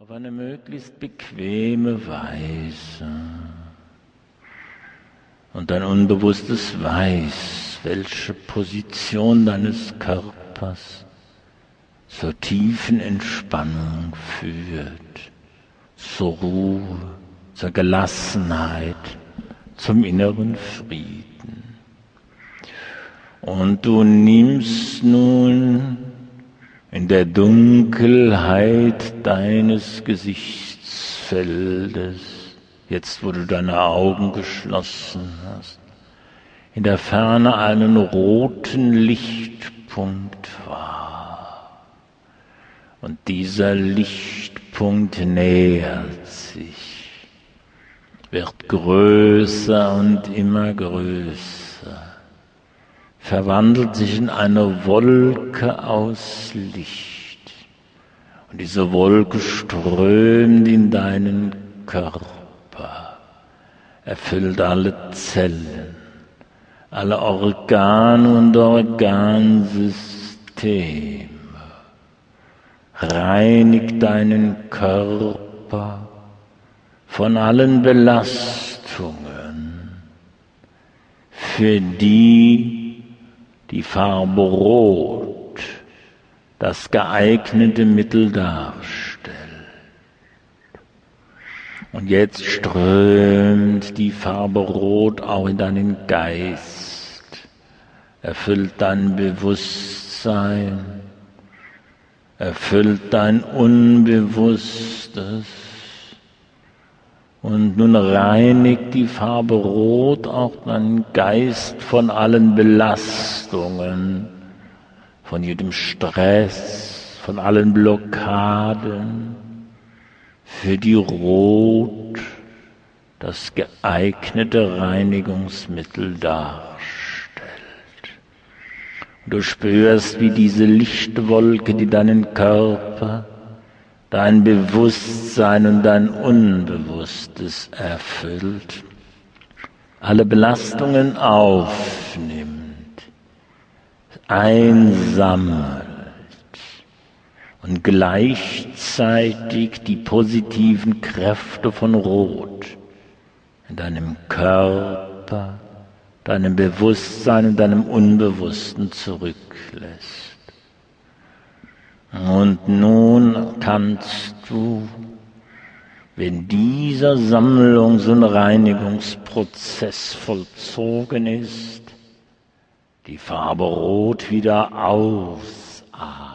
auf eine möglichst bequeme Weise. Und dein Unbewusstes weiß, welche Position deines Körpers zur tiefen Entspannung führt, zur Ruhe, zur Gelassenheit, zum inneren Frieden. Und du nimmst nun in der Dunkelheit deines Gesichtsfeldes, jetzt wo du deine Augen geschlossen hast, in der Ferne einen roten Lichtpunkt wahr. Und dieser Lichtpunkt nähert sich, wird größer und immer größer verwandelt sich in eine Wolke aus Licht. Und diese Wolke strömt in deinen Körper, erfüllt alle Zellen, alle Organe und Organsysteme, reinigt deinen Körper von allen Belastungen, für die die Farbe Rot das geeignete Mittel darstellt. Und jetzt strömt die Farbe Rot auch in deinen Geist, erfüllt dein Bewusstsein, erfüllt dein Unbewusstes und nun reinigt die Farbe Rot auch deinen Geist von allen Belastungen, von jedem Stress, von allen Blockaden, für die Rot das geeignete Reinigungsmittel darstellt. Du spürst, wie diese Lichtwolke, die deinen Körper dein Bewusstsein und dein Unbewusstes erfüllt, alle Belastungen aufnimmt, einsammelt und gleichzeitig die positiven Kräfte von Rot in deinem Körper, deinem Bewusstsein und deinem Unbewussten zurücklässt. Und nun kannst du, wenn dieser Sammlungs- und Reinigungsprozess vollzogen ist, die Farbe Rot wieder ausatmen